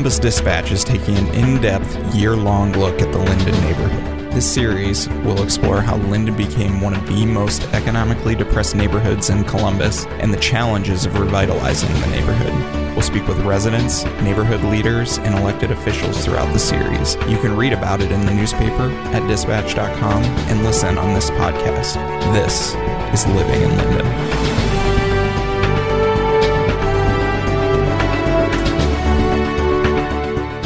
Columbus Dispatch is taking an in depth, year long look at the Linden neighborhood. This series will explore how Linden became one of the most economically depressed neighborhoods in Columbus and the challenges of revitalizing the neighborhood. We'll speak with residents, neighborhood leaders, and elected officials throughout the series. You can read about it in the newspaper at dispatch.com and listen on this podcast. This is Living in Linden.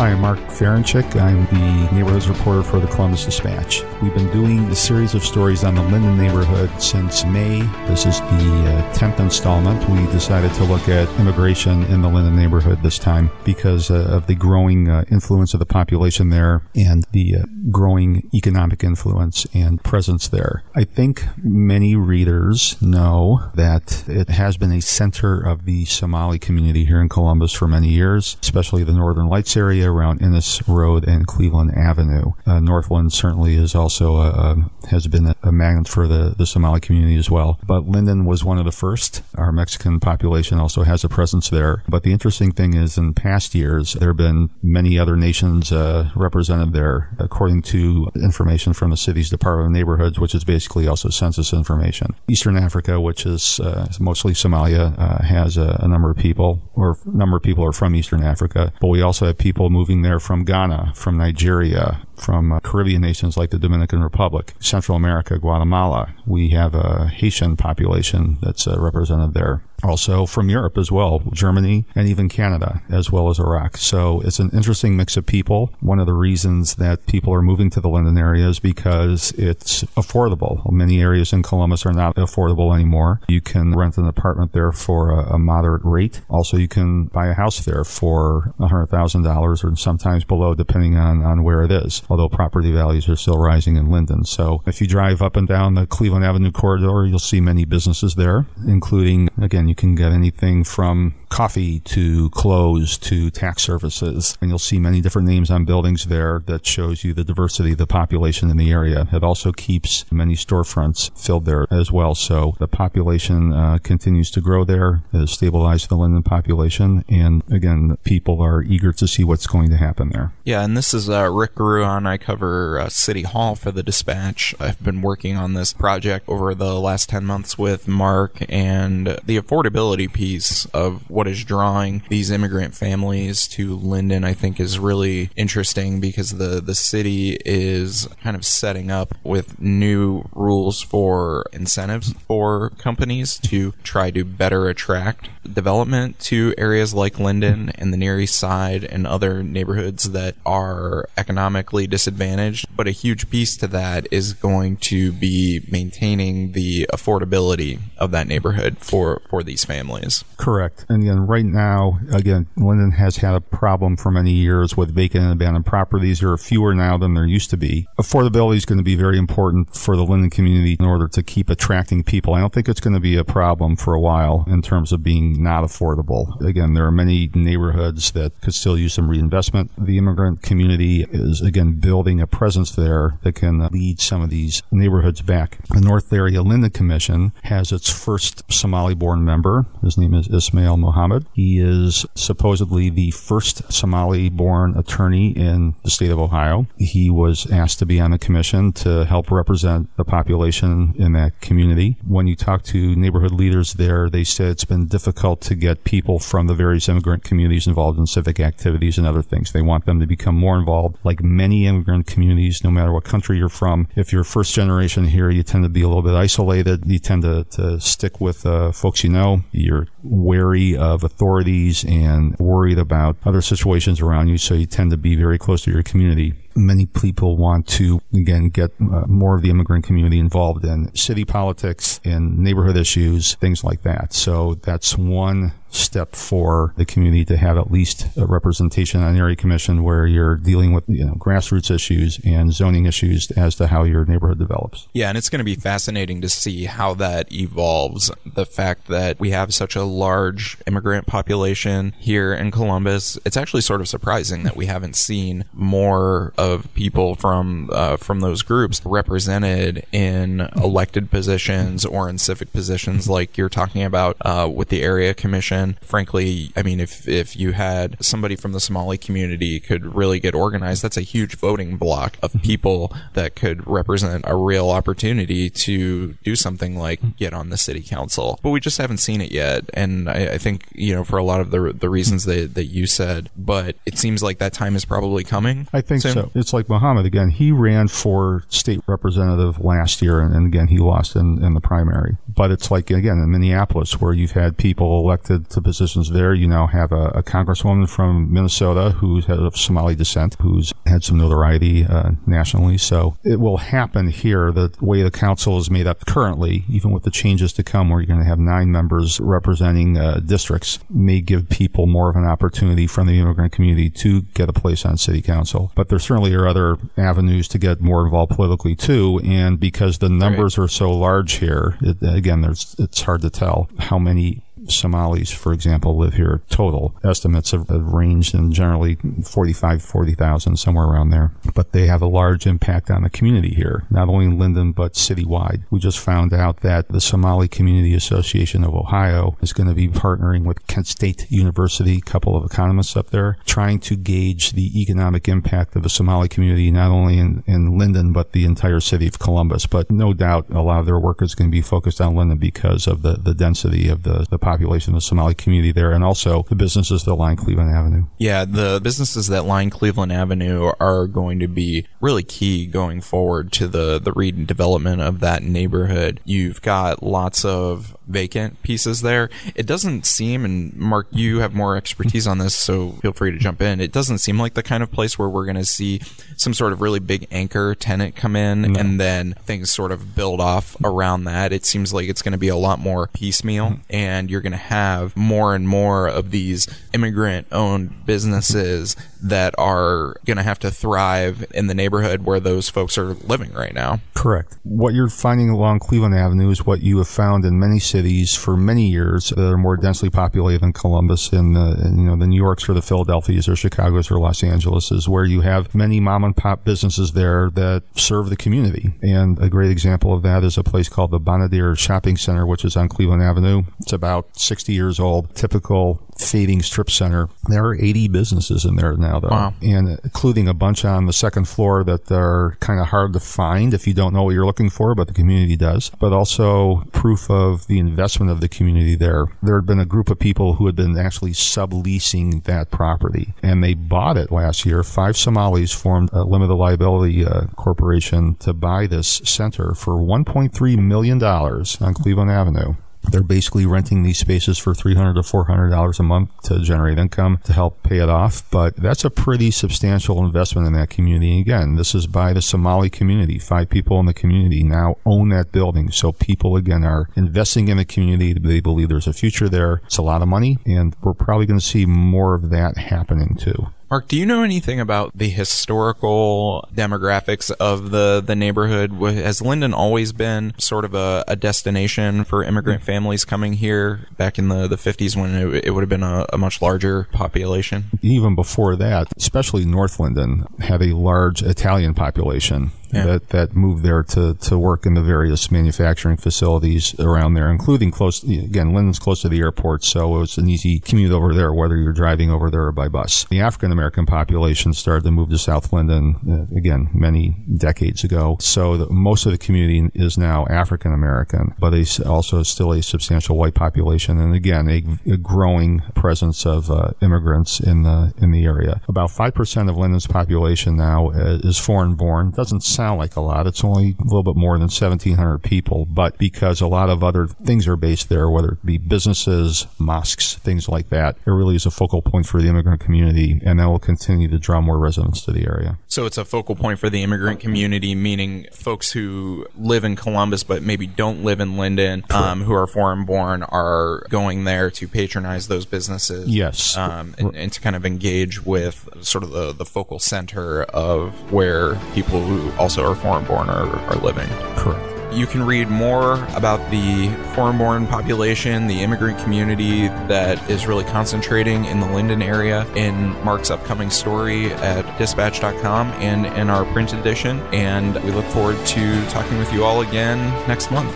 Hi, I'm Mark Ferenchik. I'm the neighborhoods reporter for the Columbus Dispatch. We've been doing a series of stories on the Linden neighborhood since May. This is the uh, 10th installment. We decided to look at immigration in the Linden neighborhood this time because uh, of the growing uh, influence of the population there and the uh, growing economic influence and presence there. I think many readers know that it has been a center of the Somali community here in Columbus for many years, especially the Northern Lights area around Innes Road and Cleveland Avenue. Uh, Northland certainly is also a, a, has been a, magnet for the, the Somali community as well. But Linden was one of the first. Our Mexican population also has a presence there. But the interesting thing is, in past years, there have been many other nations uh, represented there, according to information from the city's Department of Neighborhoods, which is basically also census information. Eastern Africa, which is uh, mostly Somalia, uh, has a, a number of people, or a number of people are from Eastern Africa. But we also have people moving there from Ghana, from Nigeria, from uh, Caribbean nations like the Dominican Republic, Central America, Guatemala. We have a Haitian population that's uh, represented there. Also from Europe as well, Germany and even Canada, as well as Iraq. So it's an interesting mix of people. One of the reasons that people are moving to the Linden area is because it's affordable. Many areas in Columbus are not affordable anymore. You can rent an apartment there for a, a moderate rate. Also, you can buy a house there for $100,000 or sometimes below, depending on, on where it is although property values are still rising in Linden. So if you drive up and down the Cleveland Avenue corridor, you'll see many businesses there, including, again, you can get anything from coffee to clothes to tax services. And you'll see many different names on buildings there that shows you the diversity of the population in the area. It also keeps many storefronts filled there as well. So the population uh, continues to grow there. It has stabilized the Linden population. And again, people are eager to see what's going to happen there. Yeah, and this is uh, Rick Rouan. I cover uh, City Hall for the Dispatch. I've been working on this project over the last 10 months with Mark and the affordability piece of what is drawing these immigrant families to Linden, I think is really interesting because the, the city is kind of setting up with new rules for incentives for companies to try to better attract development to areas like Linden and the Near East Side and other neighborhoods that are economically disadvantaged. But a huge piece to that is going to be maintaining the affordability of that neighborhood for, for these families. Correct. And again, right now, again, Linden has had a problem for many years with vacant and abandoned properties. There are fewer now than there used to be. Affordability is going to be very important for the Linden community in order to keep attracting people. I don't think it's going to be a problem for a while in terms of being not affordable. Again, there are many neighborhoods that could still use some reinvestment. The immigrant community is, again, building a presence there that can lead some of these neighborhoods back. The North Area Linden Commission has its first Somali born member. His name is Ismail Mohammed. He is supposedly the first Somali born attorney in the state of Ohio. He was asked to be on the commission to help represent the population in that community. When you talk to neighborhood leaders there, they said it's been difficult to get people from the various immigrant communities involved in civic activities and other things. They want them to become more involved. Like many immigrant communities, no matter what country you're from, if you're first generation here, you tend to be a little bit isolated. You tend to, to stick with uh, folks you know. You're wary of authorities and worried about other situations around you, so you tend to be very close to your community many people want to again get uh, more of the immigrant community involved in city politics and neighborhood issues things like that so that's one step for the community to have at least a representation on the area commission where you're dealing with you know grassroots issues and zoning issues as to how your neighborhood develops. Yeah, and it's going to be fascinating to see how that evolves. The fact that we have such a large immigrant population here in Columbus, it's actually sort of surprising that we haven't seen more of people from uh, from those groups represented in elected positions or in civic positions like you're talking about uh, with the area commission frankly, I mean, if if you had somebody from the Somali community could really get organized, that's a huge voting block of people that could represent a real opportunity to do something like get on the city council. But we just haven't seen it yet, and I, I think you know for a lot of the the reasons that that you said, but it seems like that time is probably coming. I think so. Ismail Mohammed again. He ran for state representative last year, and, and again he lost in, in the primary. But it's like again in Minneapolis, where you've had people elected to positions there. You now have a, a congresswoman from Minnesota who's of Somali descent, who's had some notoriety uh, nationally. So it will happen here. The way the council is made up currently, even with the changes to come, where you're going to have nine members representing uh, districts, may give people more of an opportunity from the immigrant community to get a place on city council. But there certainly are other avenues to get more involved politically too. And because the numbers are so large here, it, again, there's it's hard to tell how many Somalis, for example, live here total. Estimates have, have ranged in generally 45, 40,000, somewhere around there. But they have a large impact on the community here, not only in Linden, but citywide. We just found out that the Somali Community Association of Ohio is going to be partnering with Kent State University, a couple of economists up there, trying to gauge the economic impact of the Somali community, not only in, in Linden, but the entire city of Columbus. But no doubt a lot of their work is going to be focused on Linden because of the, the density of the, the population of the Somali community there and also the businesses that line Cleveland Avenue. Yeah, the businesses that line Cleveland Avenue are going to be really key going forward to the the redevelopment of that neighborhood. You've got lots of vacant pieces there. It doesn't seem, and Mark, you have more expertise on this, so feel free to jump in. It doesn't seem like the kind of place where we're going to see some sort of really big anchor tenant come in No. and then things sort of build off around that. It seems like it's going to be a lot more piecemeal, mm-hmm. and you're going to have more and more of these immigrant owned businesses that are going to have to thrive in the neighborhood where those folks are living right now. Correct. What you're finding along Cleveland Avenue is what you have found in many cities for many years that are more densely populated than Columbus and, the, you know the New Yorks or the Philadelphias or Chicago's or Los Angeles where you have many mom and pop businesses there that serve the community. And a great example of that is a place called the Bonadir Shopping Center, which is on Cleveland Avenue. It's about 60 years old, typical fading strip center. There are 80 businesses in there now, though, Wow. and including a bunch on the second floor that are kind of hard to find if you don't know what you're looking for, but the community does. But also proof of the investment of the community there. There had been a group of people who had been actually subleasing that property, and they bought it last year. Five Somalis formed a limited liability uh, corporation to buy this center for 1.3 million dollars on Cleveland Avenue. They're basically renting these spaces for 300 to $400 a month to generate income to help pay it off. But that's a pretty substantial investment in that community. Again, this is by the Somali community. Five people in the community now own that building. So people, again, are investing in the community. They believe there's a future there. It's a lot of money. And we're probably going to see more of that happening too. Mark, do you know anything about the historical demographics of the, the neighborhood? Has Linden always been sort of a, a destination for immigrant mm-hmm. families coming here back in the, the 50s when it, it would have been a, a much larger population? even before that, especially North Linden, had a large Italian population Yeah. that, that moved there to, to work in the various manufacturing facilities around there, including close, again, Linden's close to the airport, so it was an easy commute over there, whether you're driving over there or by bus. The African American population started to move to South Linden, uh, again, many decades ago. So the, most of the community is now African American, but a s also still a substantial white population, and again, a, a growing presence of uh, immigrants in the in the area. About five percent of Linden's population now uh, is foreign born. Doesn't sound like a lot. It's only a little bit more than seventeen hundred people, but because a lot of other things are based there, whether it be businesses, mosques, things like that, it really is a focal point for the immigrant community, and that will continue to draw more residents to the area. So it's a focal point for the immigrant community, meaning folks who live in Columbus but maybe don't live in Linden, um, who are foreign born, are going there to patronize those businesses. Yes. Um, and, and to kind of engage with sort of the, the focal center of where people who also are foreign born are, are living. Correct. You can read more about the foreign born population, the immigrant community that is really concentrating in the Linden area in Mark's upcoming story at dispatch.com and in our print edition. And we look forward to talking with you all again next month.